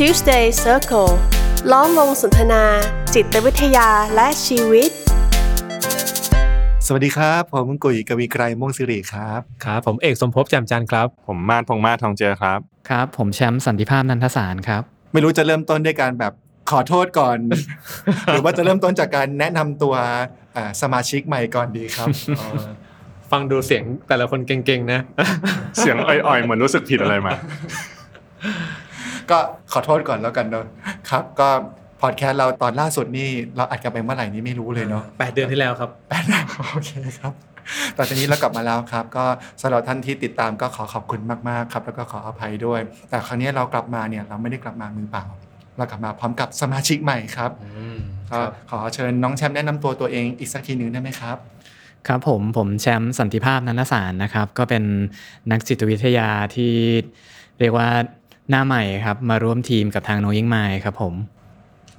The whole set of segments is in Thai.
Tuesday Circle ล้อมวงสนทนา จิตวิทยาและชีวิต สวัสดีครับ ผมกุยกวีไกรม่วงสิริครับ ครับ ผมเอกสมภพแจ่มจันทร์ครับ ผมมาดพงษ์มาศทองเจือครับ ครับ ผมแชมป์สันติภาพนันทสารครับ ไม่รู้จะเริ่มต้นด้วยการแบบขอโทษก่อน หรือว่าจะเริ่มต้นจากการแนะนำตัวอ่าสมาชิกใหม่ก่อนดีครับอ๋อฟังดูเสียงแต่ละคนเก่งๆนะ เสียงอ่อยๆเหมือนรู้สึกผิดอะไรมา ก็ขอโทษก่อนแล้วกันเนาะครับ ก็พอดแคสต์เราตอนล่าสุดนี่เราอัดกันไปเมื่อไหร่นี่ไม่รู้เลยเนาะแปดเดือนที่แล้วครับแปดนะโอเคครับตอนนี้เรากลับมาแล้วครับ ก็สำหรับท่านที่ติดตามก็ขอขอบคุณมากๆครับ แล้วก็ขออภัยด้วย แต่ครั้งนี้เรากลับมาเนี่ยเราไม่ได้กลับมามือเปล่า เรากลับมาพร้อมกับสมาชิกใหม่ครับก็ขอเชิญน้องแชมป์แนะนำตัวตัวเองอีกสักทีหนึ่งได้ไหมครับครับผมผมแชมป์สันติภาพนันทสารนะครับ ก็เป็นนักจิตวิทยาที่เรียกว่า หน้าใหม่ครับมาร่วมทีมกับทางโนยิงไมครับผม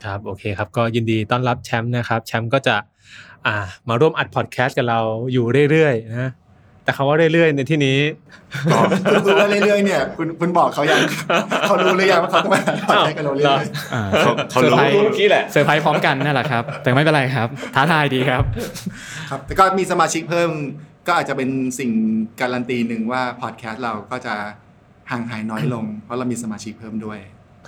ครับโอเคครับก็ยินดีต้อนรับแชมป์นะครับ แชมป์ก็จะอ่ามาร่วมอัดพอดแคสต์กับเราอยู่เรื่อยๆนะแต่คำว่าเรื่อยๆในที่นี้คุณรู้ว่าเรื่อยๆเนี่ยคุณคุณบอกเขายังเขารู้หรือยังว่าเขาจะมาพอดแคสต์กับเราเรื่อยอ่าเขาเขาเซอร์รู้ไพรส์เมื่อกี้แหละเซอร์ไพรส์พร้อมกันนั่นแหละครับ แต่ไม่เป็นไรครับ ท้าทายดีครับๆครับแต่ก็มีสมาชิกเพิ่มก็อาจจะเป็นสิ่งการันตีหนึ่งว่าพอดแคสต์เราก็จะ ห่างหายน้อยลง เพราะเรามีสมาชิกเพิ่มด้วย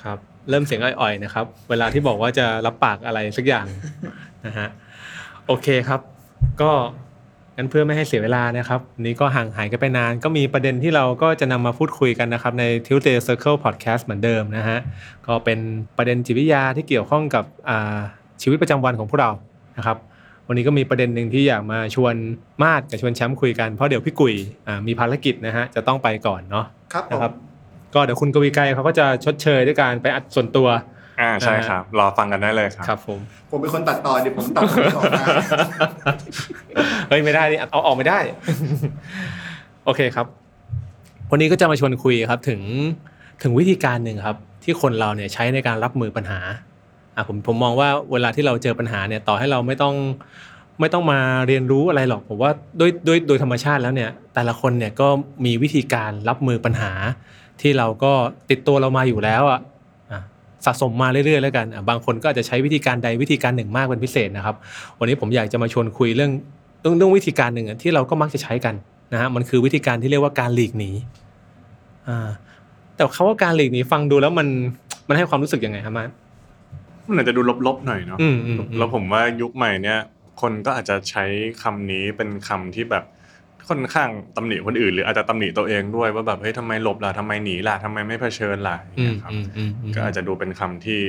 ครับเริ่มเสียงอ่อยๆนะครับ เวลาที่บอกว่าจะรับปากอะไรสักอย่างนะฮะโอเคครับ ก็งั้นเพื่อไม่ให้เสียเวลานะครับวันนี้ก็ห่างหายกันไปนาน ก็มีประเด็นที่เราก็จะนำมาพูดคุยกันนะครับใน Tuesday Circle Podcast เหมือนเดิมนะฮะก็เป็นประเด็นจิตวิทยาที่เกี่ยวข้องกับอ่าชีวิตประจำวันของพวกเรานะครับวันนี้ก็มีประเด็นหนึ่งที่อยากมาชวนมาดกับชวนแชมป์คุยกันเพราะเดี๋ยวพี่กุยอ่ามีภารกิจนะฮะจะต้องไปก่อนเนาะ ครับผมนะครับ ก็เดี๋ยวคุณกวีไกรเขาก็จะชดเชยด้วยการไปอัดส่วนตัว อ่าใช่ครับ รอฟังกันได้เลยครับครับผมผมเป็นคนตัดต่อเดี๋ยวผมตัดตรงนี้ออกมาเฮ้ยไม่ได้นี่เอาออกไม่ได้ โอเคครับ วันนี้ก็จะมาชวนคุยครับถึงถึงวิธีการหนึ่งครับ ที่คนเราเนี่ยใช้ในการรับมือปัญหาอะผมผมมองว่าเวลาที่เราเจอปัญหาเนี่ยต่อให้เราไม่ต้อง ไม่ต้องมาเรียนรู้อะไรหรอกผมว่าด้วยด้วยโดยธรรมชาติแล้วเนี่ยแต่ละคนเนี่ยก็มีวิธีการรับมือปัญหา ที่เราก็ติดตัวเรามาอยู่แล้วอะอะสะสมมาเรื่อยๆแล้วกันอะบางคนก็อาจจะใช้วิธีการใดวิธีการหนึ่งมากเป็นพิเศษนะครับ วันนี้ผมอยากจะมาชวนคุยเรื่องเรื่องเรื่องวิธีการหนึ่งอะที่เราก็มักจะใช้กันนะฮะมันคือวิธีการที่เรียกว่าการหลีกหนีอ่าแต่คาว่าการหลีกหนีฟังดูแล้วมันมันให้ความรู้สึกยังไงครับมามันอาจจะดูลบๆหน่อยเนาะอืมอืมอืมแล้วผมว่ายุคใหม่เนี่ย คนก็อาจจะใช้คำนี้เป็นคำที่แบบค่อนข้างตำหนิคนอื่น หรืออาจจะตำหนิตัวเองด้วยว่าแบบเฮ้ยทำไมหลบล่ะทำไมหนีล่ะทำไมไม่เผชิญล่ะอย่างอืเงี้มยครับอืมอืมอืมก็อาจจะดูเป็นคำที่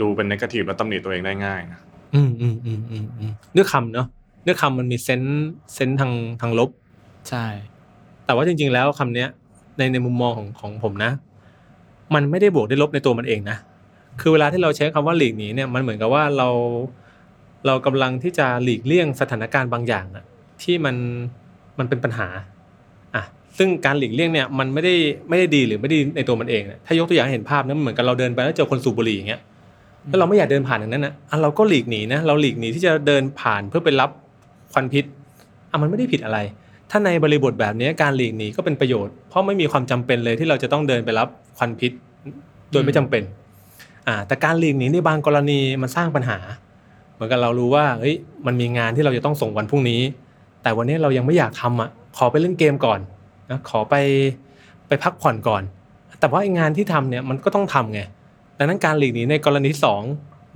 ดูเป็นนกาทีฟและตำหนิตัวเองได้ง่ายนะอืมอืมอืมอืมอืมเนื้อคำเนาะเนื้อคำมันมีเซนส์เซนส์ทางทางลบ ใช่ แต่ว่าจริง ๆ แล้วคำเนี้ย ในในมุมมองของของผมนะ มันไม่ได้บวกได้ลบในตัวมันเองนะคือเวลาที่เราใช้คำว่าหลีกหนีเนี่ยมันเหมือนกับว่าเรา เรากำลังที่จะหลีกเลี่ยงสถานการณ์บางอย่างอะที่มันมันเป็นปัญหาอะซึ่งการหลีกเลี่ยงเนี่ยมันไม่ได้ไม่ได้ดีหรือไม่ดีในตัวมันเองนะถ้ายกตัวอย่างให้เห็นภาพนะมันเหมือนกับเราเดินไปแล้วเจอคนสูบบุหรี่อย่างเงี้ยแล้วเราไม่อยากเดินผ่านอย่างนั้นนะอะเราก็หลีกหนีนะเราหลีกหนีที่จะเดินผ่านเพื่อไปรับควันพิษอะมันไม่ได้ผิดอะไร ถ้าในบริบทแบบนี้การหลีกหนีก็เป็นประโยชน์เพราะไม่มีความจำเป็นเลยที่เราจะต้องเดินไปรับควันพิษ โดยไม่จำเป็นอ่าแต่การหลีกหนีในบางกรณีมันสร้างปัญหา เหมือนกับเรารู้ว่าเฮ้ยมันมีงานที่เราจะต้องส่งวันพรุ่งนี้ แต่วันนี้เรายังไม่อยากทำอะขอไปเล่นเกมก่อนนะขอไปไปพักผ่อนก่อน แต่ว่างานที่ทำเนี่ยมันก็ต้องทำไงดังนั้นการหลีกหนีในกรณีที่สอง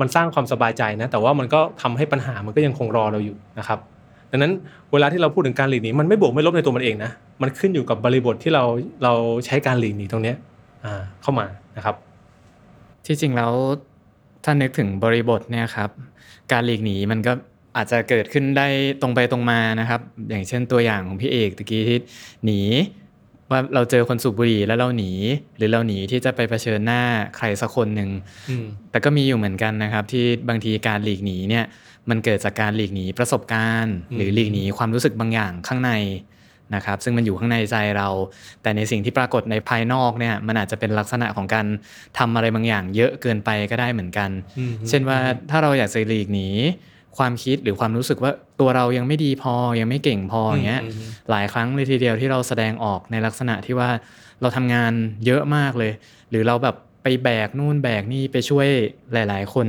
มันสร้างความสบายใจนะแต่ว่ามันก็ทำให้ปัญหามันก็ยังคงรอเราอยู่นะครับดังนั้นเวลาที่เราพูดถึงการหลีกหนีมันไม่บวกไม่ลบในตัวมันเองนะมันขึ้นอยู่กับบริบทที่เราเราใช้การหลีกหนีตรงเนี้ยเข้ามานะครับ ที่จริงแล้วานึกถึงบริบทเนี่ยครับ การหลีกหนีมันก็อาจจะเกิดขึ้นได้ตรงไปตรงมานะครับ อย่างเช่นตัวอย่างของพี่เอกตะกี้ที่หนี ว่าเราเจอคนสูบบุหรี่แล้วเราหนี หรือเราหนีที่จะไปเผชิญหน้าใครสักคนหนึ่งอืมแต่ก็มีอยู่เหมือนกันนะครับ ที่บางทีการหลีกหนีเนี่ย มันเกิดจากการหลีกหนีประสบการณ์อืมหรือหลีกหนีความรู้สึกบางอย่างข้างใน นะครับซึ่งมันอยู่ข้างในใจเรา แต่ในสิ่งที่ปรากฏในภายนอกเนี่ยมันอาจจะเป็นลักษณะของการทำอะไรบางอย่าง เยอะเกินไปก็ได้เหมือนกันอืมเช่นว่าถ้าเราอยากจะหลีกหนีความคิดหรือความรู้สึกว่าตัวเรายังไม่ดีพอยังไม่เก่งพออย่างเงี้ยอืมอืมหลายครั้งเลยทีเดียวที่เราแสดงออกในลักษณะที่ว่าเราทำงานเยอะมากเลย หรือเราแบบไปแบกนู่นแบกนี่ไปช่วยหลาย ๆ คน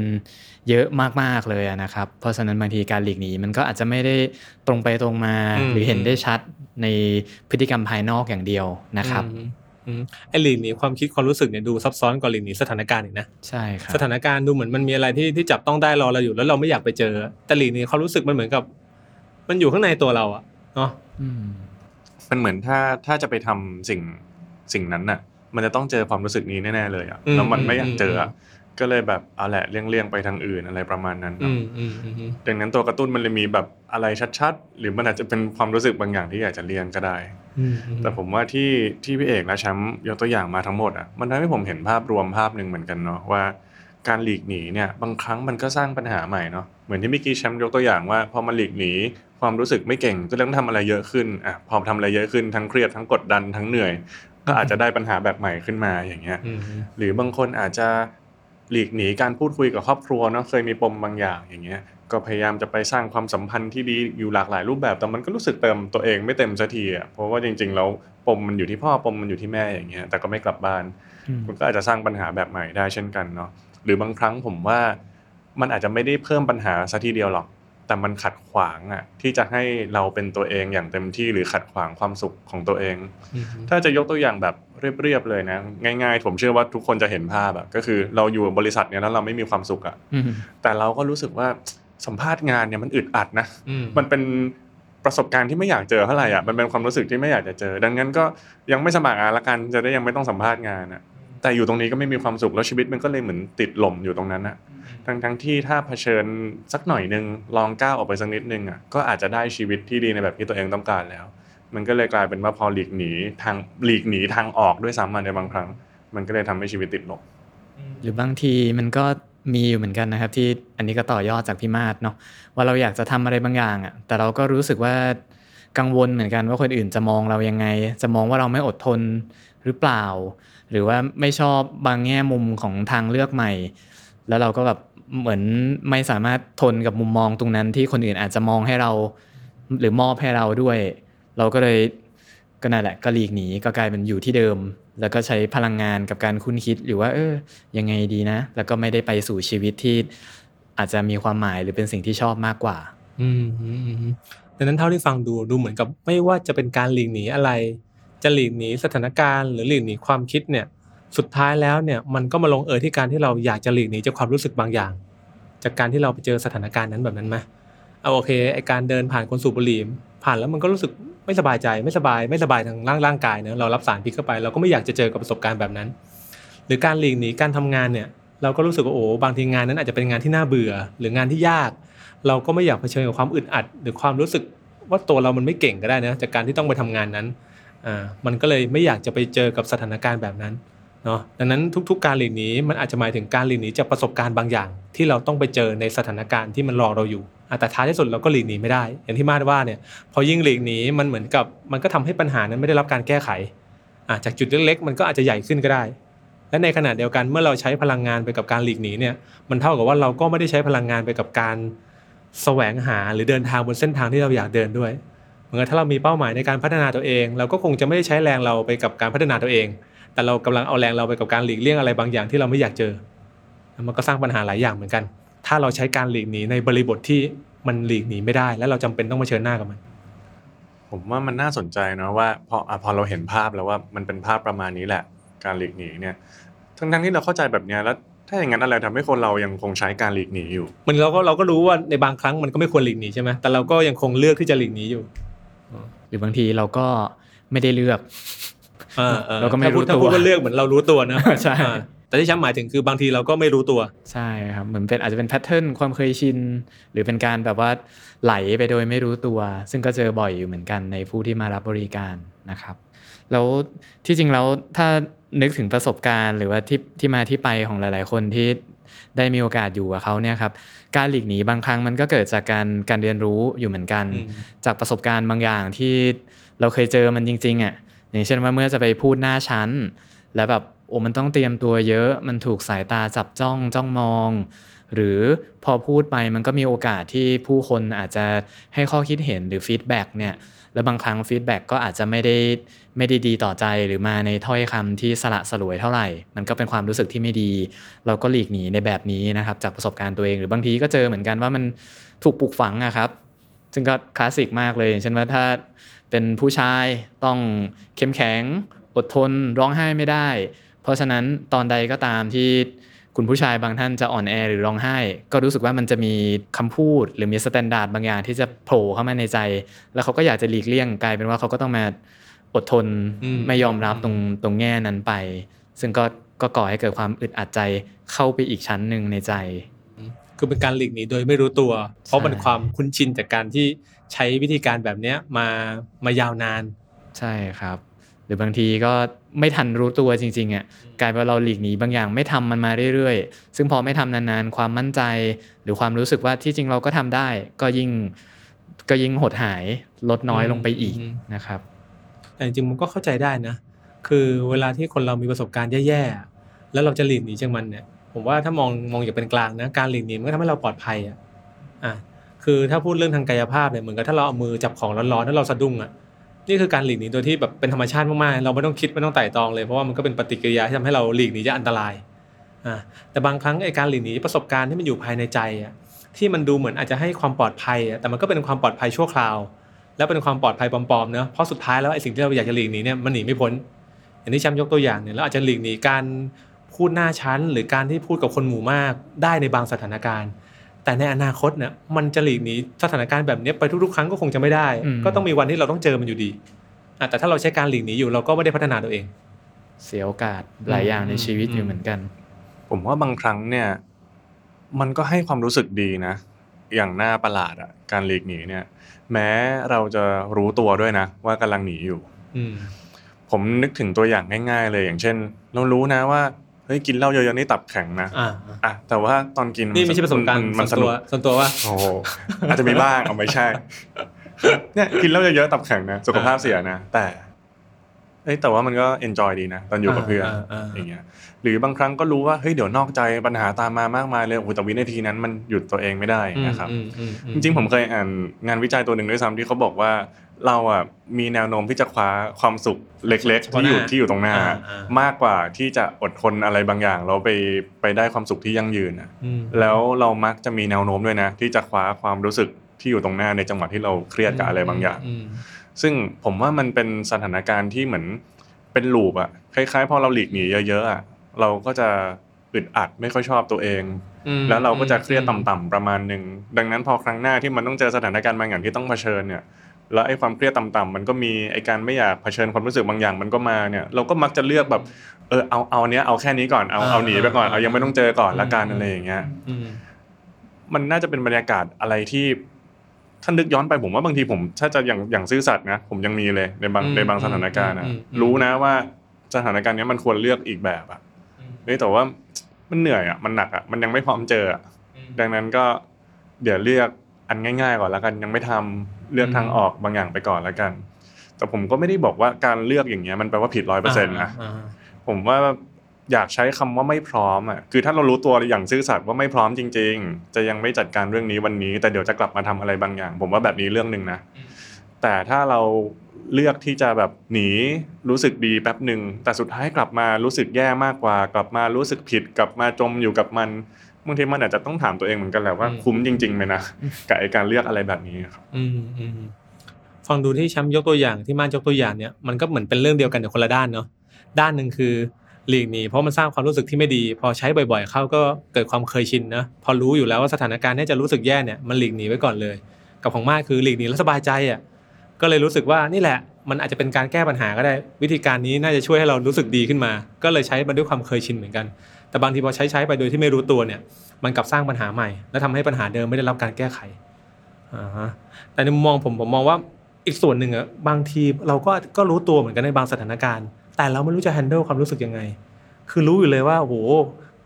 เยอะมากๆเลยอะนะครับ เพราะฉะนั้นบางทีการหลีกหนีมันก็อาจจะไม่ได้ตรงไปตรงมาอืมหรือเห็นได้ชัดในพฤติกรรมภายนอกอย่างเดียวนะครับอืมอืมไอหลีกหนีความคิดความรู้สึกเนี่ยดูซับซ้อนกว่าหลีกหนีสถานการณ์อีกนะใช่ครับสถานการณ์ดูเหมือนมันมีอะไรที่ที่จับต้องได้รอเราอยู่แล้วเราไม่อยากไปเจอ แต่หลีกหนีความรู้สึกมันเหมือนกับ มันอยู่ข้างในตัวเราอะเนาะอืมมันเหมือนถ้าถ้าจะไปทำสิ่งสิ่งนั้นน่ะ มันจะต้องเจอความรู้สึกนี้แน่ๆเลยอะอืมแล้วมันไม่อยากอืมเจออะ ก็เลยแบบเอาแหละเลี่ยงๆไปทางอื่นอะไรประมาณนั้นครัอืบมอืมอืมอืมดังนั้นตัวกระตุ้นมันเลยมีแบบอะไรชัด ๆ หรือมันอาจจะเป็นความรู้สึกบางอย่างที่อยากจะเลี่ยงก็ได้อืมอืมแต่ผมว่าที่ที่พี่เอกและแชมป์ยกตัวอย่างมาทั้งหมดอะมันทำให้ผมเห็นภาพรวมภาพหนึ่งเหมือนกันเนาะว่าการหลีกหนีเนี่ยบางครั้งมันก็สร้างปัญหาใหม่เนาะเหมือนที่เมื่อกี้แชมป์ยกตัวอย่างว่าพอมันหลีกหนีความรู้สึกไม่เก่งก็เลยต้องทำอะไรเยอะขึ้นอะพอทำอะไรเยอะขึ้นทั้งเครียดทั้งกดดันทั้งเหนื่อย ก็อาจจะได้ปัญหาแบบใหม่ขึ้นมาอย่างเงี้ยอืมหรือบางคนอาจจะ หลีกหนีการพูดคุยกับครอบครัวเนาะเคยมีปมบางอย่างอย่างเงี้ยก็พยายามจะไปสร้างความสัมพันธ์ที่ดีอยู่หลากหลายรูปแบบ แต่มันก็รู้สึกเติมตัวเองไม่เต็มสักทีอะเพราะว่าจริงๆแล้วปมมันอยู่ที่พ่อปมมันอยู่ที่แม่อย่างเงี้ยแต่ก็ไม่กลับบ้านอืมมันก็อาจจะสร้างปัญหาแบบใหม่ได้เช่นกันเนาะหรือบางครั้งผมว่ามันอาจจะไม่ได้เพิ่มปัญหาซะทีเดียวหรอก แต่มันขัดขวางอะที่จะให้เราเป็นตัวเองอย่างเต็มที่หรือขัดขวางความสุขของตัวเองอืมถ้าจะยกตัวอย่างแบบเรียบๆเลยนะ ง่าย ๆ ผมเชื่อว่าทุกคนจะเห็นภาพอะก็คือเราอยู่บริษัทเนี้ยแล้วเราไม่มีความสุขอะอืมแต่เราก็รู้สึกว่าสัมภาษณ์งานเนี่ยมันอึดอัดนะอืมมันเป็นประสบการณ์ที่ไม่อยากเจอเท่าไหร่อะมันเป็นความรู้สึกที่ไม่อยากจะเจอ ดังนั้นก็ยังไม่สมัครงานละกันจะได้ยังไม่ต้องสัมภาษณ์งานอะ แต่อยู่ตรงนี้ก็ไม่มีความสุขแล้วชีวิตมันก็เลยเหมือนติดหล่มอยู่ตรงนั้นอะทั้งทั้งๆที่ถ้าเผชิญสักหน่อยหนึงลองก้าวออกไปสักนิดนึงอะก็อาจจะได้ชีวิตที่ดีในแบบที่ตัวเองต้องการแล้ว มันก็เลยกลายเป็นว่าพอหลีกหนีทางหลีกหนีทางออกด้วยซ้ำมาในบางครั้ง มันก็เลยทำให้ชีวิตติดลบหรือบางทีมันก็มีอยู่เหมือนกันนะครับที่อันนี้ก็ต่อยอดจากพี่มาศเนาะว่าเราอยากจะทำอะไรบางอย่างอะแต่เราก็รู้สึกว่ากังวลเหมือนกันว่าคนอื่นจะมองเรายังไง จะมองว่าเราไม่อดทนหรือเปล่า หรือว่าไม่ชอบบางแง่มุมของทางเลือกใหม่ แล้วเราก็แบบเหมือนไม่สามารถทนกับมุมมองตรงนั้นที่คนอื่นอาจจะมองให้เรา หรือมอบให้เราด้วย เราก็เลยก็นั่นแหละก็หลีกหนีก็กลายเป็นอยู่ที่เดิม แล้วก็ใช้พลังงานกับการคุ้นคิดหรือว่า เออยังไงดีนะ แล้วก็ไม่ได้ไปสู่ชีวิตที่อาจจะมีความหมายหรือเป็นสิ่งที่ชอบมากกว่า อืมอืมอืมดังนั้นเท่าที่ฟังดูดูเหมือนกับไม่ว่าจะเป็นการหลีกหนีอะไร จะหลีกหนีสถานการณ์หรือหลีกหนีความคิดเนี่ยสุดท้ายแล้วเนี่ยมันก็มาลงเอยที่การที่เราอยากจะหลีกหนีจากความรู้สึกบางอย่าง จากการที่เราไปเจอสถานการณ์นั้นแบบนั้นไหมเอาโอเคไอการเดินผ่านคนสูบบุหรี่ผ่านแล้วมันก็รู้สึกไม่สบายใจไม่สบายไม่สบายทางร่างร่างกายเนอะเรารับสารพิษเข้าไป เราก็ไม่อยากจะเจอกับประสบการณ์แบบนั้น หรือการหลีกหนีการทำงานเนี่ยเราก็รู้สึกว่าโอ้บางทีงานนั้นอาจจะเป็นงานที่น่าเบื่อ หรืองานที่ยาก เราก็ไม่อยากเผชิญกับความอึดอัด หรือความรู้สึกว่าตัวเรามันไม่เก่งก็ได้นะจากการที่ต้องไปทำงานนั้น อ่ามันก็เลยไม่อยากจะไปเจอกับสถานการณ์แบบนั้นเนาะดังนั้นทุก ๆ การหลีกหนีมันอาจจะหมายถึงการหลีกหนีจากประสบการณ์บางอย่าง ที่เราต้องไปเจอในสถานการณ์ที่มันรอเราอยู่แต่ท้ายที่สุดเราก็หลีกหนีไม่ได้ อย่างที่มาดว่าเนี่ยพอยิ่งหลีกหนีมันเหมือนกับมันก็ทำให้ปัญหานั้นไม่ได้รับการแก้ไขจากจุดเล็กๆ มันก็อาจจะใหญ่ขึ้นก็ได้ และในขณะเดียวกันเมื่อเราใช้พลังงานไปกับการหลีกหนีเนี่ยมันเท่ากับว่าเราก็ไม่ได้ใช้พลังงานไปกับการแสวงหาหรือเดินทางบนเส้นทางที่เราอยากเดินด้วย มือนกับถ้าเรามีเป้าหมายในการพัฒนาตัวเอง เราก็คงจะไม่ได้ใช้แรงเราไปกับการพัฒนาตัวเอง แต่เรากำลังเอาแรงเราไปกับการหลีกเลี่ยงอะไรบางอย่างที่เราไม่อยากเจอแล้วมันก็สร้างปัญหาหลายอย่างเหมือนกัน ถ้าเราใช้การหลีกหนีในบริบทที่มันหลีกหนีไม่ได้ และเราจำเป็นต้องเผชิญหน้ากับมัน ผมว่ามันน่าสนใจเนอะว่าพออะพอเราเห็นภาพแล้วว่ามันเป็นภาพประมาณนี้แหละ การหลีกหนีเนี่ย ทั้งทั้งๆที่เราเข้าใจแบบเนี้ยแล้วถ้าอย่างนั้นอะไรทำให้คนเรายังคงใช้การหลีกหนีอยู่ มันเราก็เราก็รู้ว่าในบางครั้งมันก็ไม่ควรหลีกหนีใช่ไหมแต่เราก็ยังคงเลือกที่จะหลีกหนีอยู่ห รือบางทีเราก็ไม่ได้เลือกออออเราก็ไม่ถ้พูดรู้ถ้าพูดตัวว่าเลือกเหมือนเรารู้ตัวนะใช่อ่าแต่ที่ฉันหมายถึงคือบางทีเราก็ไม่รู้ตัวใช่ครับเหมือนเป็นอาจจะเป็นแพทเทิร์นความเคยชิน หรือเป็นการแบบว่าไหลไปโดยไม่รู้ตัว ซึ่งก็เจอบ่อยอยู่เหมือนกันในผู้ที่มารับบริการนะครับ แล้วที่จริงแล้วถ้านึกถึงประสบการณ์ หรือว่าที่ที่มาที่ไปของหลาย ๆ คนที่ ได้มีโอกาสอยู่กับเขาเนี่ยครับการหลีกหนีบางครั้งมันก็เกิดจากการการเรียนรู้อยู่เหมือนกันอืมจากประสบการณ์บางอย่างที่เราเคยเจอมันจริงๆอะอย่างเช่นว่าเมื่อจะไปพูดหน้าชั้น แล้วแบบโอ้มันต้องเตรียมตัวเยอะมันถูกสายตาจับจ้องจ้องมอง หรือพอพูดไปมันก็มีโอกาสที่ผู้คนอาจจะให้ข้อคิดเห็นหรือ feedback เนี่ยแล้วบางครั้ง feedback ก็อาจจะไม่ได้ไม่ได้ดีต่อใจหรือมาในถ้อยคำที่สละสลวยเท่าไหร่ มันก็เป็นความรู้สึกที่ไม่ดี เราก็หลีกหนีในแบบนี้นะครับ จากประสบการณ์ตัวเอง หรือบางทีก็เจอเหมือนกันว่ามันถูกปลูกฝังอะครับซึ่งก็คลาสสิกมากเลยเช่นว่าถ้าเป็นผู้ชายต้องเข้มแข็งอดทนร้องไห้ไม่ได้ เพราะฉะนั้นตอนใดก็ตามที่ คุณผู้ชายบางท่านจะอ่อนแอหรือร้องไห้ ก็รู้สึกว่ามันจะมีคำพูด หรือมี standard บางอย่างที่จะโผล่เข้ามาในใจ แล้วเขาก็อยากจะหลีกเลี่ยงกลายเป็นว่าเขาก็ต้องมาอดทนอืมไม่ยอมรับตรงตรงแง่นั้นไป ซึ่งก็ก็ก่อให้เกิดความอึดอัดใจเข้าไปอีกชั้นหนึ่งในใจคือเป็นการหลีกหนีโดยไม่รู้ตัว เพราะมันใช่ความคุ้นชินจากการที่ใช้วิธีการแบบเนี้ยมามายาวนาน ใช่ครับห รือบางทีก็ไม่ทันรู้ตัวจริงๆอะกลายเป็นว่าเราหลีกหนีบางอย่างไม่ทำมันมาเรื่อยๆ ซึ่งพอไม่ทำนานๆ ความมั่นใจ หรือความรู้สึกว่าที่จริงเราก็ทำได้ ก็ยิ่งก็ยิ่งหดหายลดน้อยลงไปอีกอืมนะครับ แต่จริงๆมันก็เข้าใจได้นะ คือเวลาที่คนเรามีประสบการณ์แย่ๆแล้วเราจะหลีกหนีจากมันเนี่ย ผมว่าถ้ามองมองอย่างเป็นกลางนะการหลีกหนีมันก็ทำให้เราปลอดภัยอะอะคือถ้าพูดเรื่องทางกายภาพเนี่ยเหมือนกับถ้าเราเอามือจับของร้อนๆแล้วเราสะดุ้งอะ นี่คือการหลีกหนีโดยที่แบบเป็นธรรมชาติมากๆ เราไม่ต้องคิดไม่ต้องไต่ตองเลยเพราะว่ามันก็เป็นปฏิกิริยาที่ทำให้เราหลีกหนีจากอันตรายอะแต่บางครั้งไอ้การหลีกหนีประสบการณ์ที่มันอยู่ภายในใจอะที่มันดูเหมือนอาจจะให้ความปลอดภัยอะแต่มันก็เป็นความปลอดภัยชั่วคราว แล้วเป็นความปลอดภัยปลอมๆเนอะเพราะสุดท้ายแล้วไอ้สิ่งที่เราอยากจะหลีกหนีเนี่ยมันหนีไม่พ้น อย่างที่แชมป์ยกตัวอย่างเนี่ยเราอาจจะหลีกหนีการพูดหน้าชั้น หรือการที่พูดกับคนหมู่มากได้ในบางสถานการณ์ แต่ในอนาคตเนี่ยมันจะหลีกหนีสถานการณ์แบบเนี้ยไปทุกๆ ครั้งก็คงจะไม่ได้อืมก็ต้องมีวันที่เราต้องเจอมันอยู่ดีอะแต่ถ้าเราใช้การหลีกหนีอยู่เราก็ไม่ได้พัฒนาตัวเอง เสียโอกาสหลายอย่างในชีวิตอยู่เหมือนกัน ผมว่าบางครั้งเนี่ย มันก็ให้ความรู้สึกดีนะ อย่างหน้าประหลาดอะการหลีกหนีเนี่ย แม้เราจะรู้ตัวด้วยนะ ว่ากำลังหนีอยู่อืมผมนึกถึงตัวอย่างง่าย ๆ เลยอย่างเช่น เรารู้นะว่าเฮ้ยกินเหล้าเยอะๆนี่ตับแข็งนะอ่าอะแต่ว่าตอนกินนี่ไม่ใช่ประสบการณ์มันส่สวนนุตัวกส่วนตัวว่าโอ้โหอาจจะมีบ้างเอาไม่ใช่เนี่ยกินเหล้าเยอะๆตับแข็งนะสุขภาพเสียนะแต่เอ้ยแต่ว่ามันก็เอนจอยดีนะตอนอยู่กับเพื่อนอ่าอ่าอ่าอย่างเงี้ย หรือบางครั้งก็รู้ว่าเฮ้ยเดี๋ยวนอกใจปัญหาตามมามากมายเลยโอ้โหแต่วินาทีนั้นมันหยุดตัวเองไม่ได้นะครับอืมอืมอืจริงๆผมเคยอ่านงานวิจัยตัวหนึ่งด้วยซ้ำที่เขาบอกว่า เราอะมีแนวโน้มที่จะคว้าความสุขเล็ก ๆ ที่อยู่ที่อยู่ตรงหน้าอ่าอ่ามากกว่าที่จะอดทนอะไรบางอย่างแล้วไปไปได้ความสุขที่ยั่งยืนอะอืมแล้วเรามักจะมีแนวโน้มด้วยนะ ที่จะคว้าความรู้สึกที่อยู่ตรงหน้าในจังหวะที่เราเครียดกับอะไรบางอย่างมซึ่งผมว่ามันเป็นสถานการณ์ที่เหมือนเป็นลูปอะคล้ายๆพอเราหลีกหนีเยอะๆอะเราก็จะอึดอัดไม่ค่อยชอบตัวเองอืมแล้วเราก็จะเครียดต่ำๆประมาณหนึ่งดังนั้นพอครั้งหน้าที่มันต้องเจอสถานการณ์บางอย่างที่ต้องเผชิญเนี่ย แล้วไอ้ความเครียดต่ำๆมันก็มีไอ้การไม่อยากเผชิญความรู้สึกบางอย่างมันก็มาเนี่ยเราก็มักจะเลือกแบบเออเอาเอาเนี้ยเอาแค่นี้ก่อนเอาเอาหนีไปก่อนเอายังไม่ต้องเจอก่อนละกันอะไรอย่างเงี้ยอืมมันน่าจะเป็นบรรยากาศอะไรที่ถ้านึกย้อนไปผมว่าบางทีผม ถ้าจะอย่างอย่างซื่อสัตย์นะผมยังมีเลยในบางอืมในบางสถานการณ์นะอืมอืมรู้นะว่าสถานการณ์เนี้ยมันควรเลือกอีกแบบอะเฮ้ยแต่ว่ามันเหนื่อยอะมันหนักอะมันยังไม่พร้อมเจออะดังนั้นก็เดี๋ยวเลือกอันง่าย ๆ ก่อนแล้วกันยังไม่ทำ เลือกทางออกบางอย่างไปก่อนแล้วกัน แต่ผมก็ไม่ได้บอกว่าการเลือกอย่างเงี้ยมันแปลว่าผิดร้อยเปอร์เซ็นต์นะอ่าผมว่าอยากใช้คำว่าไม่พร้อมอะคือถ้าเรารู้ตัวอย่างซื่อสัตย์ว่าไม่พร้อมจริง ๆ จะยังไม่จัดการเรื่องนี้วันนี้ แต่เดี๋ยวจะกลับมาทำอะไรบางอย่าง ผมว่าแบบนี้เรื่องหนึ่งนะแต่ถ้าเราเลือกที่จะแบบหนีรู้สึกดีแป๊บหนึ่งแต่สุดท้ายกลับมารู้สึกแย่มากกว่ากลับมารู้สึกผิดกลับมาจมอยู่กับมัน บางทีมันอาจจะต้องถามตัวเองเหมือนกันแหละว่าอืมคุ้มจริงๆไหมนะกับไอการเลือกอะไรแบบนี้ครับอืมอืมฟังดูที่แชมป์ยกตัวอย่างที่ม่านยกตัวอย่างเนี่ยมันก็เหมือนเป็นเรื่องเดียวกันแต่คนละด้านเนาะด้านหนึ่งคือหลีกหนีเพราะมันสร้างความรู้สึกที่ไม่ดี พอใช้บ่อยๆเข้าก็เกิดความเคยชินนะพอรู้อยู่แล้วว่าสถานการณ์เนี้จะรู้สึกแย่เนี่ยมันหลีกหนีไว้ก่อนเลย กับของม่านคือหลีกหนีแล้วสบายใจอะก็เลยรู้สึกว่านี่แหละ มันอาจจะเป็นการแก้ปัญหาก็ได้ วิธีการนี้น่าจะช่วยให้เรารู้สึกดีขึ้นมา ก็เลยใช้มันด้วยความเคยชินเหมือนกัน แต่บางทีพอใช้ใช้ไปโดยที่ไม่รู้ตัวเนี่ย มันกลับสร้างปัญหาใหม่ และทำให้ปัญหาเดิมไม่ได้รับการแก้ไขอ่าฮะแต่ในมุมมองผมผมมองว่าอีกส่วนหนึ่งอะบางทีเราก็ก็รู้ตัวเหมือนกันในบางสถานการณ์ แต่เราไม่รู้จะ handle ความรู้สึกยังไง คือรู้อยู่เลยว่าโอ้โห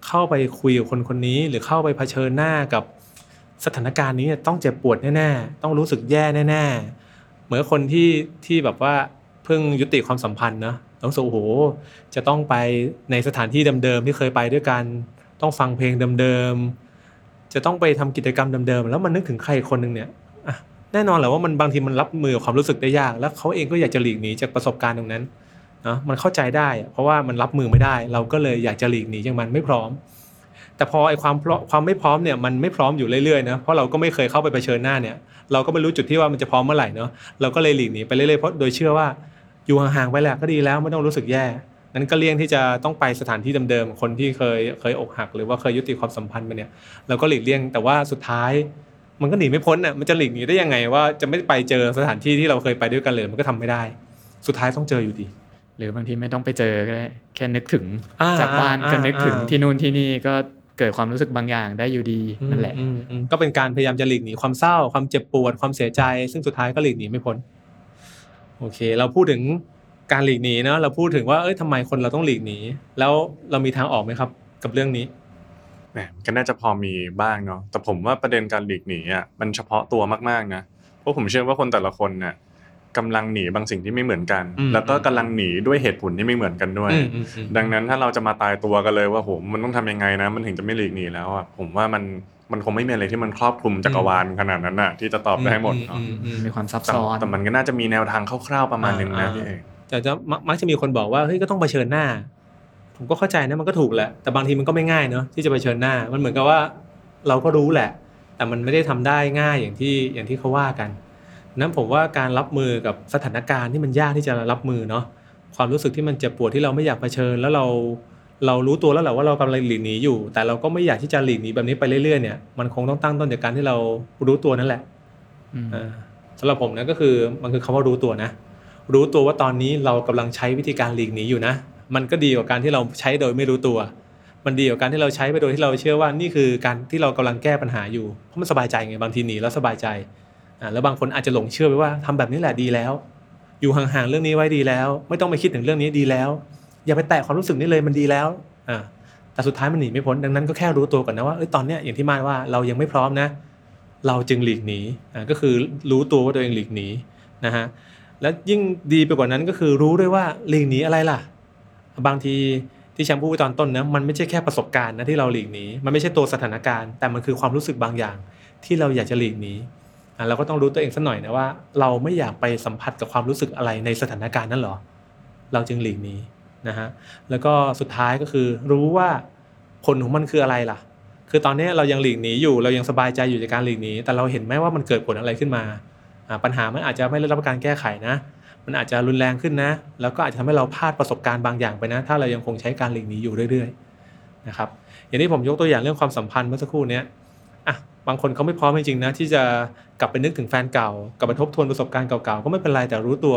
เข้าไปคุยกับคนคนนี้ หรือเข้าไปเผชิญหน้ากับสถานการณ์นี้ต้องเจ็บปวดแน่ๆต้องรู้สึกแย่แน่ๆเหมือนคนที่ที่แบบว่าเพิ่งยุติความสัมพันธ์เนอะ ต้องรู้สึกโหจะต้องไปในสถานที่เดิมๆที่เคยไปด้วยกัน ต้องฟังเพลงเดิมๆจะต้องไปทำกิจกรรมเดิมๆแล้วมันนึกถึงใครคนหนึ่งเนี่ยแน่นอนแหละว่ามันบางทีมันรับมือกับความรู้สึกได้ยาก แล้วเขาเองก็อยากจะหลีกหนีจากประสบการณ์ตรงนั้นเนาะมันเข้าใจได้ เพราะว่ามันรับมือไม่ได้ เราก็เลยอยากจะหลีกหนีจากมันไม่พร้อม แต่พอไอ้ความพร้อมความไม่พร้อมเนี่ยมันไม่พร้อมอยู่เรื่อยๆนะเพราะเราก็ไม่เคยเข้าไปเผชิญหน้าเนี่ย เราก็ไม่รู้จุดที่ว่ามันจะพร้อมเมื่อไหร่เนาะเราก็เลยหลีกหนีไปเรื่อยๆเพราะโดยเชื่อว่า อยู่ห่างๆไปแหละก็ดีแล้วไม่ต้องรู้สึกแย่นั้นก็เลี่ยงที่จะต้องไปสถานที่เดิมๆคนที่เคยเคยอกหัก หรือว่าเคยยุติความสัมพันธ์ไปเนี่ยเราก็หลีกเลี่ยงแต่ว่าสุดท้าย มันก็หนีไม่พ้นอะมันจะหลีกหนีได้ยังไงว่าจะไม่ไปเจอสถานที่ที่เราเคยไปด้วยกันเลยมันก็ทำไม่ได้ สุดท้ายต้องเจออยู่ดี หรือบางทีไม่ต้องไปเจอก็ได้แค่นึกถึงอ่าจากบ้านอ่าก็นึกถึงอ่าที่นู่นที่นี่ก็เกิดความรู้สึกบางอย่างได้อยู่ดีนั่นแหละอืมอืมก็เป็นการพยายามจะหลีกหนีความเศร้าความเจ็บปวดความเสียใจ ซึ่งสุดท้ายก็หลีกหนีไม่พ้น โอเค เราพูดถึงการหลีกหนีเนาะเราพูดถึงว่าเอ้ยทำไมคนเราต้องหลีกหนีแล้วเรามีทางออกไหมครับ กับเรื่องนี้แหมก็น่าจะพอมีบ้างเนาะแต่ผมว่าประเด็นการหลีกหนีอะมันเฉพาะตัวมากๆนะเพราะผมเชื่อว่าคนแต่ละคนเนี่ยกำลังหนีบางสิ่งที่ไม่เหมือนกันอืมแล้วก็กำลังหนีด้วยเหตุผลที่ไม่เหมือนกันด้วยอืมอืมอืมดังนั้นถ้าเราจะมาตายตัวกันเลยว่าโหมันต้องทำยังไงนะ มันถึงจะไม่หลีกหนีแล้วอะผมว่ามัน มันคงไม่มีอะไรที่มันครอบคลุมจักรวาลขนาดนั้นน่ะ ที่จะตอบได้หมดเนาะอืมอืมมีความซับแต่ซ้อนแต่มันก็น่าจะมีแนวทางคร่าวๆประมาณหนึงนะอ่าพี่เอกแต่จะมักมักจะมีคนบอกว่าเฮ้ยก็ต้องเผชิญหน้า ผมก็เข้าใจนะมันก็ถูกแหละแต่บางทีมันก็ไม่ง่ายเนาะที่จะเผชิญหน้า มันเหมือนกับว่าเราก็รู้แหละ แต่มันไม่ได้ทำได้ง่ายอย่างที่อย่างที่เขาว่ากันนั้นผมว่าการรับมือกับสถานการณ์ที่มันยากที่จะรับมือเนาะความรู้สึกที่มันเจ็บปวดที่เราไม่อยากเผชิญแล้วเรา เรารู้ตัวแล้วแหละว่าเรากำลังหลีกหนีอยู่ แต่เราก็ไม่อยากที่จะหลีกหนีแบบนี้ไปเรื่อยๆเนี่ยมันคงต้องตั้งต้นจากการที่เรารู้ตัวนั่นแหละอืมอ่าสำหรับผมนะก็คือมันคือคำว่ารู้ตัวนะ รู้ตัวว่าตอนนี้เรากำลังใช้วิธีการหลีกหนีอยู่นะ มันก็ดีกว่าการที่เราใช้โดยไม่รู้ตัว มันดีกว่าการที่เราใช้ไปโดยที่เราเชื่อว่านี่คือการที่เรากำลังแก้ปัญหาอยู่เพราะมันสบายใจไงบางทีหนีแล้วสบายใจอ่าแล้วบางคนอาจจะหลงเชื่อไปว่าทำแบบนี้แหละดีแล้ว อยู่ห่างๆเรื่องนี้ไว้ดีแล้ว ไม่ต้องไปคิดถึงเรื่องนี้ดีแล้ว อย่าไปแตะความรู้สึกนี้เลยมันดีแล้วอ่าแต่สุดท้ายมันหนีไม่พ้นดังนั้นก็แค่รู้ตัวก่อนนะว่าเอ้ยตอนเนี้ยอย่างที่มาว่าเรายังไม่พร้อมนะ เราจึงหลีกหนีอ่าก็คือรู้ตัวว่าตัวเองหลีกหนีนะฮะแล้วยิ่งดีไปกว่านั้นก็คือรู้ด้วยว่าหลีกหนีอะไรล่ะ บางทีที่แชมพูไปตอนต้นนะมันไม่ใช่แค่ประสบการณ์นะที่เราหลีกหนีมันไม่ใช่ตัวสถานการณ์ แต่มันคือความรู้สึกบางอย่าง ที่เราอยากจะหลีกหนีอะเราก็ต้องรู้ตัวเองสักหน่อยนะว่า เราไม่อยากไปสัมผัสกับความรู้สึกอะไรในสถานการณ์นั้นหรอ เราจึงหลีกหนี นะฮะแล้วก็สุดท้ายก็คือรู้ว่าผลของมันคืออะไรล่ะ คือตอนนี้เรายังหลีกหนีอยู่เรายังสบายใจอยู่จากการหลีกหนีแต่เราเห็นไหมว่ามันเกิดผลอะไรขึ้นมา ปัญหามันอาจจะไม่ได้รับการแก้ไขนะ มันอาจจะรุนแรงขึ้นนะ แล้วก็อาจจะทำให้เราพลาดประสบการณ์บางอย่างไปนะ ถ้าเรายังคงใช้การหลีกหนีอยู่เรื่อยๆนะครับอย่างที่ผมยกตัวอย่างเรื่องความสัมพันธ์เมื่อสักครู่นี้อะบางคนเขาไม่พร้อมจริงๆนะที่จะกลับไปนึกถึงแฟนเก่ากลับไปทบทวนประสบการณ์เก่าๆก็ไม่เป็นไรแต่รู้ตัว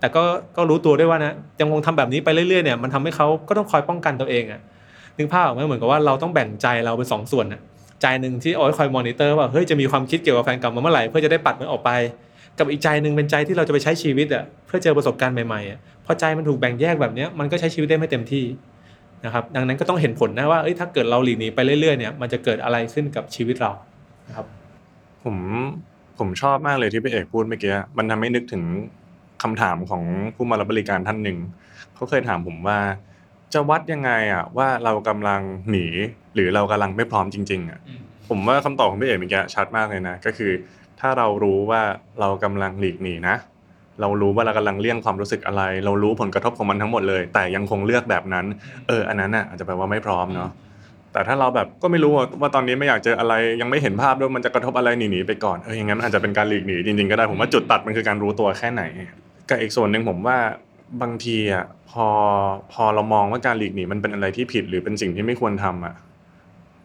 แต่ก็ก็รู้ตัวด้วยว่านะยังคงทำแบบนี้ไปเรื่อยๆเนี่ยมันทำให้เขาก็ต้องคอยป้องกันตัวเองอะนึกภาพออกไหมเหมือนกับว่าเราต้องแบ่งใจเราเป็นสองส่วนอะใจหนึ่งที่เอาไว้คอยมอนิเตอร์ว่าเฮ้ยจะมีความคิดเกี่ยวกับแฟนเก่ามาเมื่อไหร่เพื่อจะได้ปัดมันออกไป กับอีกใจหนึ่งเป็นใจที่เราจะไปใช้ชีวิตอะเพื่อเจอประสบการณ์ใหม่ๆอะพอใจมันถูกแบ่งแยกแบบนี้มันก็ใช้ชีวิตได้ไม่เต็มที่นะครับดังนั้นก็ต้องเห็นผลนะว่าเอ้ยถ้าเกิดเราหลีกหนีไปเรื่อยๆเนี่ยมันจะเกิดอะไรขึ้นกับชีวิตเรานะครับผมผมชอบมากเลยที่พี่เอกพูดเมื่อกี้มันทำให้นึกถึง คำถามของผู้มารับบริการท่านหนึ่งเขาเคยถามผมว่า จะวัดยังไงอะว่าเรากำลังหนีหรือเรากำลังไม่พร้อมจริง ๆอะผมว่าคำตอบของพี่เอกเมื่อกี้ชัดมากเลยนะก็คือ ถ้าเรารู้ว่าเรากำลังหลีกหนีนะ เรารู้ว่าเรากำลังเลี่ยงความรู้สึกอะไร เรารู้ผลกระทบของมันทั้งหมดเลย แต่ยังคงเลือกแบบนั้น เอออันนั้นน่ะอาจจะแปลว่าไม่พร้อมเนาะแต่ถ้าเราแบบก็ไม่รู้ว่าตอนนี้ไม่อยากเจออะไรยังไม่เห็นภาพด้วยมันจะกระทบอะไรหนีๆไปก่อนเอออย่างนั้นอาจจะเป็นการหลีกหนีจริงๆก็ได้ผมว่าจุดตัดมันคือการรู้ตัวแค่ไหน กับอีกส่วนหนึ่งผมว่าบางทีอะพอพอเรามองว่าการหลีกหนีมันเป็นอะไรที่ผิดหรือเป็นสิ่งที่ไม่ควรทำอะ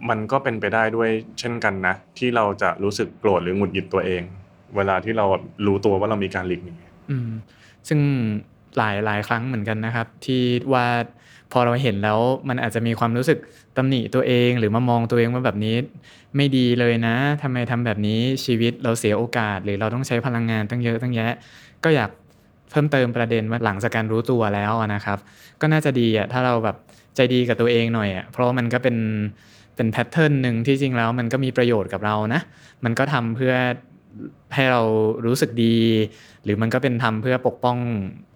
มันก็เป็นไปได้ด้วยเช่นกันนะ ที่เราจะรู้สึกโกรธหรือหงุดหงิดตัวเอง เวลาที่เรารู้ตัวว่าเรามีการหลีกหนีอืมซึ่งหลายหลายครั้งเหมือนกันนะครับ ที่ว่าพอเราเห็นแล้วมันอาจจะมีความรู้สึกตำหนิตัวเอง หรือมามองตัวเองว่าแบบนี้ ไม่ดีเลยนะทำไมทำแบบนี้ชีวิตเราเสียโอกาส หรือเราต้องใช้พลังงานตั้งเยอะตั้งแยะ ก็อยาก เพิ่มเติมประเด็นว่าหลังจากการรู้ตัวแล้วนะครับ ก็น่าจะดีอะถ้าเราแบบใจดีกับตัวเองหน่อยอะเพราะว่ามันก็เป็นเป็นแพทเทิร์นหนึ่งที่จริงแล้วมันก็มีประโยชน์กับเรานะ มันก็ทำเพื่อให้เรารู้สึกดี หรือมันก็เป็นทำเพื่อปกป้อง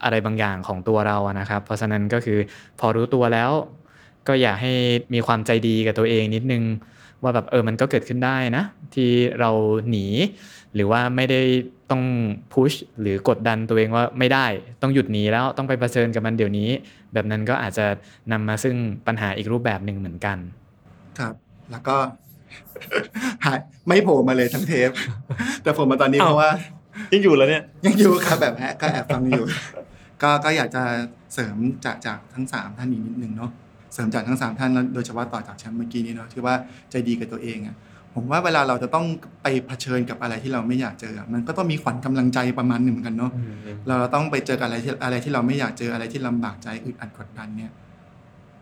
อะไรบางอย่างของตัวเราอะนะครับ เพราะฉะนั้นก็คือพอรู้ตัวแล้ว ก็อยากให้มีความใจดีกับตัวเองนิดนึง ว่าแบบเออมันก็เกิดขึ้นได้นะ ที่เราหนี หรือว่าไม่ได้ต้องพุชหรือกดดันตัวเองว่าไม่ได้ต้องหยุดหนีแล้วต้องไปเผชิญกับมันเดี๋ยวนี้ แบบนั้นก็อาจจะนำมาซึ่งปัญหาอีกรูปแบบหนึ่งเหมือนกัน ครับ แล้วก็หายไม่โผล่มาเลยทั้งเทป แต่ผมมาตอนนี้อ้าวเพราะว่า ยังอยู่แล้วเนี่ย ยังอยู่ครับแบบแอบก็แอบฟังอยู่ ก็ก็อยากจะเสริมจากจากทั้งสามท่านอีกนิดนึงเนาะ เสริมจากทั้งสามท่านแล้วโดยเฉพาะต่อจากแชมป์เมื่อกี้นี้เนาะที่ว่าใจดีกับตัวเองอะผมว่าเวลาเราจะต้องไปเผชิญกับอะไรที่เราไม่อยากเจออะมันก็ต้องมีขวัญกำลังใจประมาณหนึ่งเหมือนกันเนาะเราต้องไปเจอกับอะไรที่อะไรที่เราไม่อยากเจออะไรที่ลำบากใจอึดอัดกดดันเนี่ย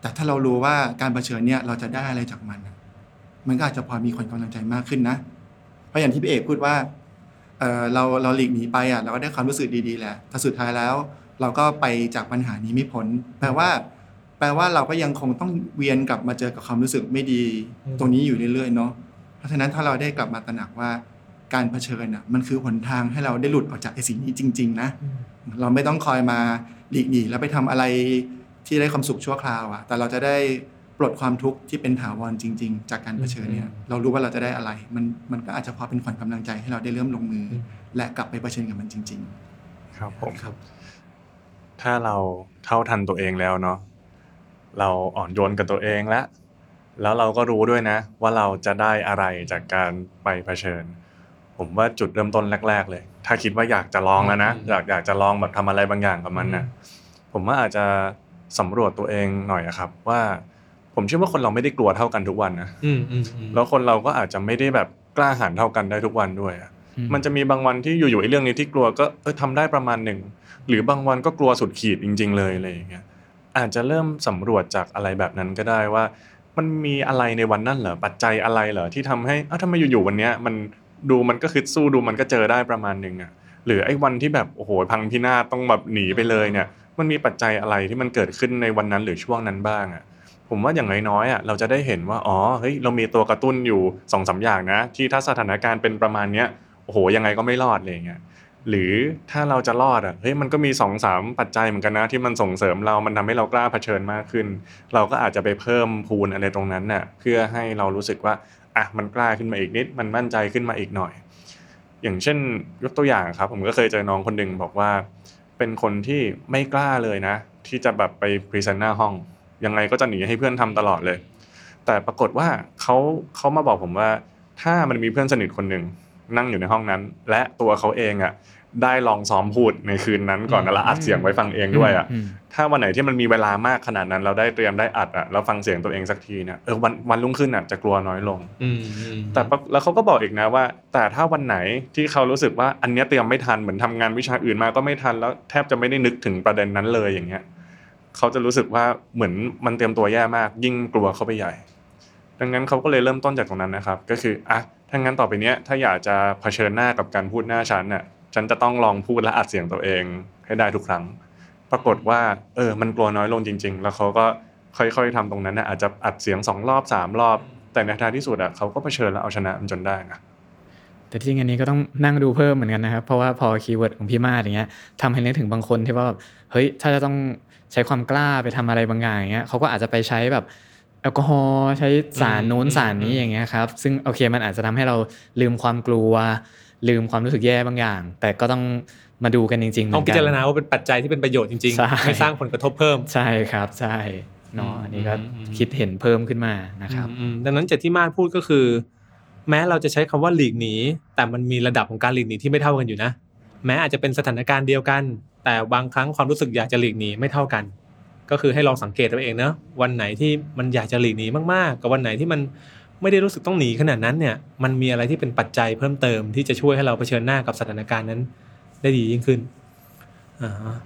แต่ถ้าเรารู้ว่าการเผชิญเนี่ยเราจะได้อะไรจากมันอะมันก็อาจจะพอมีขวัญกำลังใจมากขึ้นนะ เพราะอย่างที่พี่เอกพูดว่าเออเราเราหลีกหนีไปอะเราก็ได้ความรู้สึกดีๆแหละแต่สุดท้ายแล้ว เราก็ไปจากปัญหานี้ไม่พ้นแปลว่า แปลว่าเราก็ยังคงต้องเวียนกลับมาเจอกับความรู้สึกไม่ดีอืมตรงนี้อยู่เรื่อยๆเนาะเพราะฉะนั้นถ้าเราได้กลับมาตระหนักว่าการเผชิญอะมันคือหนทางให้เราได้หลุดออกจากไอ้สิ่งนี้จริง ๆ นะ เราไม่ต้องคอยมาหลีกหนีแล้วไปทำอะไรที่ได้ความสุขชั่วคราวอะแต่เราจะได้ปลดความทุกข์ที่เป็นถาวรจริง ๆ จากการเผชิญเนี่ยอืมเรารู้ว่าเราจะได้อะไร มันมันก็อาจจะพอเป็นขวัญกำลังใจให้เราได้เริ่มลงมืออมและกลับไปเผชิญกับมันจริงครับผมครับ ถ้าเราเท่าทันตัวเองแล้วเนาะ เราอ่อนโยนกับตัวเองแล้วแล้วเราก็รู้ด้วยนะ ว่าเราจะได้อะไรจากการไปเผชิญ ผมว่าจุดเริ่มต้นแรก ๆ เลย ถ้าคิดว่าอยากจะลองแล้วนะอืมอยากอยากจะลองแบบทำอะไรบางอย่างกับมันนะผมว่าอาจจะสำรวจตัวเองหน่อยอะครับ ว่า ผมเชื่อว่าคนเราไม่ได้กลัวเท่ากันทุกวันนะอืมอืมอืมแล้วคนเราก็อาจจะไม่ได้แบบกล้าหาญเท่ากันได้ทุกวันด้วยอะอืมมันจะมีบางวันที่อยู่ๆไอ้เรื่องนี้ที่กลัวก็เออทำได้ประมาณหนึ่งหรือบางวันก็กลัวสุดขีดจริง ๆ เลยอะไรอย่างเงี้ย อาจจะเริ่มสำรวจจากอะไรแบบนั้นก็ได้ว่า มันมีอะไรในวันนั้นเหรอปัจจัยอะไรเหรอที่ทำให้อ้าวทำไมอยู่ๆวันเนี้ยมันดูมันก็คือสู้ดูมันก็เจอได้ประมาณหนึ่งอะหรือไอ้วันที่แบบโอ้โหพังพินาศต้องแบบหนีไปเลยเนี่ย มันมีปัจจัยอะไรที่มันเกิดขึ้นในวันนั้นหรือช่วงนั้นบ้างอะผมว่าอย่างน้อยๆอะเราจะได้เห็นว่าอ๋อเฮ้ยเรามีตัวกระตุ้นอยู่สองสาอย่างนะ ที่ถ้าสถานการณ์เป็นประมาณเนี้ยโอ้โหยังไงก็ไม่รอดเลยอย่างเงี้ย หรือถ้าเราจะรอดอะเฮ้ยมันก็มีสองสามปัจจัยเหมือนกันนะ ที่มันส่งเสริมเรา มันทำให้เรากล้าเผชิญมากขึ้น เราก็อาจจะไปเพิ่มพูนอะไรตรงนั้นน่ะเพื่อให้เรารู้สึกว่าอะมันกล้าขึ้นมาอีกนิด มันมั่นใจขึ้นมาอีกหน่อย อย่างเช่นยกตัวอย่างครับ ผมก็เคยเจอน้องคนหนึ่งบอกว่า เป็นคนที่ไม่กล้าเลยนะ ที่จะแบบไป present หน้าห้องยังไงก็จะหนีให้เพื่อนทำตลอดเลย แต่ปรากฏว่าเขาเขามาบอกผมว่า ถ้ามันมีเพื่อนสนิทคนหนึ่งนั่งอยู่ในห้องนั้น และตัวเขาเองอะ ได้ลองซ้อมพูดในคืนนั้นก่อนแล้วอัดเสียงไว้ฟังเองด้วยอะอืมถ้าวันไหนที่มันมีเวลามากขนาดนั้น เราได้เตรียมได้อัดอะแล้วฟังเสียงตัวเองสักทีเนี่ยเออวันวันรุ่งขึ้นอะจะกลัวน้อยลงอืมอืมแต่ปะแล้วเขาก็บอกอีกนะว่า แต่ถ้าวันไหนที่เขารู้สึกว่าอันเนี้ยเตรียมไม่ทันเหมือนทำงานวิชาอื่นมาก็ไม่ทันแล้วแทบจะไม่ได้นึกถึงประเด็นนั้นเลยอย่างเงี้ยเขาจะรู้สึกว่าเหมือนมันเตรียมตัวแย่มาก ยิ่งกลัวเข้าไปใหญ่ ดังนั้นเขาก็เลยเริ่มต้นจากตรงนั้นนะครับ ก็คืออะถ้างั้นต่อไปเนี้ยถ้าอยากจะเผชิญหน้ากับการพูดหน้าชั้นน่ะ ฉันจะต้องลองพูดและอัดเสียงตัวเองให้ได้ทุกครั้ง ปรากฏว่า เออ มันกลัวน้อยลงจริง ๆ แล้วเขาก็ค่อยๆทำตรงนั้นนะอาจจะอัดเสียงสองรอบสามรอบ แต่ในท้ายที่สุดอะเขาก็เผชิญแล้วเอาชนะมันจนได้นะแต่ที่จริงอันนี้ก็ต้องนั่งดูเพิ่มเหมือนกันนะครับ เพราะว่าพอ keyword ของพี่มาดอย่างเงี้ยทำให้นึกถึงบางคนที่ว่าแบบเฮ้ยถ้าจะต้องใช้ความกล้าไปทำอะไรบางอย่างอย่างเงี้ยเขาก็อาจจะไปใช้แบบแอลกอฮอล์ใช้สารโน้นสารนี้อย่างเงี้ยครับซึ่งโอเคมันอาจจะทำให้เราลืมความกลัว ลืมความรู้สึกแย่บางอย่าง แต่ก็ต้องมาดูกันจริงๆเหมือนกันต้องพิจารณาว่าเป็นปัจจัยที่เป็นประโยชน์จริงใช่ๆไม่สร้างผลกระทบเพิ่มใช่ครับใช่เนาะอันนี้ก็อืมอืมคิดเห็นเพิ่มขึ้นมานะครับอืมดังนั้นจากที่มาดพูดก็คือ แม้เราจะใช้คำว่าหลีกหนีแต่มันมีระดับของการหลีกหนีที่ไม่เท่ากันอยู่นะ แม้อาจจะเป็นสถานการณ์เดียวกัน แต่บางครั้งความรู้สึกอยากจะหลีกหนีไม่เท่ากัน ก็คือให้ลองสังเกตตัวเองเนะวันไหนที่มันอยากจะหลีกหนีมากๆ กับวันไหนที่มัน ไม่ได้รู้สึกต้องหนีขนาดนั้นเนี่ย มันมีอะไรที่เป็นปัจจัยเพิ่มเติมที่จะช่วยให้เราเผชิญหน้ากับสถานการณ์นั้น ได้ดียิ่งขึ้นอ่า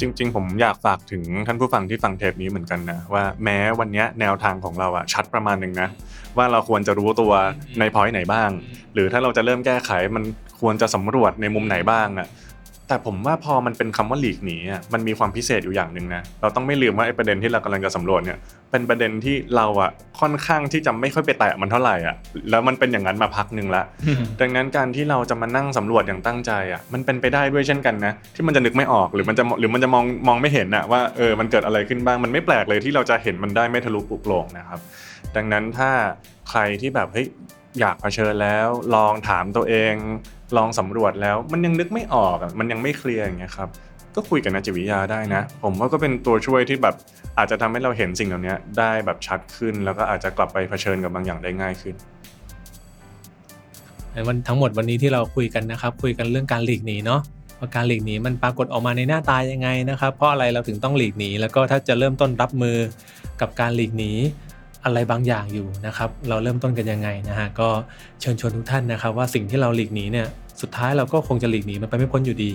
จริง ๆ ผมอยากฝากถึงท่านผู้ฟังที่ฟังเทปนี้เหมือนกันนะว่าแม้วันนี้แนวทางของเราอะชัดประมาณหนึ่งนะว่าเราควรจะรู้ตัวในพอยต์ไหนบ้าง หรือถ้าเราจะเริ่มแก้ไขมันควรจะสำรวจในมุมไหนบ้างอะ แแต่ผมว่าพอมันเป็นคำว่าหลีกหนีอะมันมีความพิเศษอยู่อย่างหนึ่งนะเราต้องไม่ลืมว่าไอ้ประเด็นที่เรากำลังจะสำรวจเนี่ยเป็นประเด็นที่เราอะค่อนข้างที่จะไม่ค่อยไปแตะมันเท่าไหร่อะแล้วมันเป็นอย่างนั้นมาพักหนึ่งละดังนั้นการที่เราจะมานั่งสำรวจอย่างตั้งใจอะมันเป็นไปได้ด้วยเช่นกันนะที่มันจะนึกไม่ออกหรือมันจะหรือมันจะมองมองไม่เห็นอะว่าเออมันเกิดอะไรขึ้นบ้างมันไม่แปลกเลยที่เราจะเห็นมันได้ไม่ทะลุปลุกโลงนะครับ ดังนั้นถ้าใครที่แบบเฮ้ยอยากเผชิญแล้วลองถามตัวเอง ลองสำรวจแล้วมันยังนึกไม่ออกมันยังไม่เคลียร์อย่างเงี้ยครับก็คุยกับนักจิตวิทยาได้นะ ผมว่าก็เป็นตัวช่วยที่แบบอาจจะทำให้เราเห็นสิ่งเหล่านี้ได้แบบชัดขึ้น แล้วก็อาจจะกลับไปเผชิญกับบางอย่างได้ง่ายขึ้นวันทั้งหมดวันนี้ที่เราคุยกันนะครับ คุยกันเรื่องการหลีกหนีเนาะว่าการหลีกหนีมันปรากฏออกมาในหน้าตายังไงนะครับ เพราะอะไรเราถึงต้องหลีกหนีแล้วก็ถ้าจะเริ่มต้นรับมือกับการหลีกหนี อะไรบางอย่างอยู่นะครับ เราเริ่มต้นกันยังไงนะฮะก็เชิญชวนทุกท่านนะครับ ว่าสิ่งที่เราหลีกหนีเนี่ยสุดท้ายเราก็คงจะหลีกหนีมันไปไม่พ้นอยู่ดี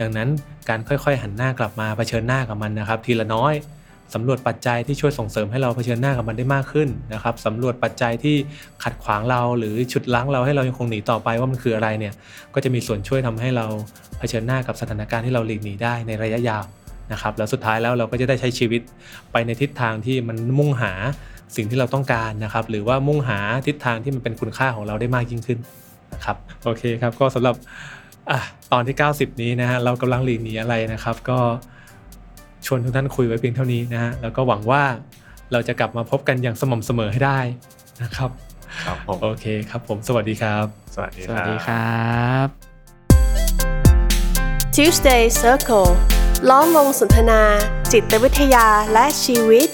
ดังนั้นการค่อยๆ หันหน้ากลับมาเผชิญหน้ากับมันนะครับ ทีละน้อยสำรวจปัจจัยที่ช่วยส่งเสริมให้เราเผชิญหน้ากับมันได้มากขึ้นนะครับสำรวจปัจจัยที่ขัดขวางเราหรือฉุดลั้งเราให้เรายังคงหนีต่อไปว่ามันคืออะไรเนี่ยก็จะมีส่วนช่วยทำให้เราเผชิญหน้ากับสถานการณ์ที่เราหลีกหนีได้ในระยะยาวนะครับแล้วสุดท้ายแล้วเราก็จะได้ใช้ชีวิตไปในทิศทางที่มันมุ่งหา สิ่งที่เราต้องการนะครับ หรือว่ามุ่งหาทิศทางที่มันเป็นคุณค่าของเราได้มากยิ่งขึ้นนะครับโอเคครับก็สำหรับอะตอนที่ 90 นี้นะฮะเรากำลังหลีกหนีอะไรนะครับ ก็ชวนทุกท่านคุยไว้เพียงเท่านี้นะฮะแล้วก็หวังว่าเราจะกลับมาพบกันอย่างสม่ำเสมอให้ได้นะครับครับผมโอเคครับผมสวัสดีครับ สวัสดีสควัสรับดีครับ Tuesday Circle ล้อมวงสนทนา จิตวิทยาและชีวิต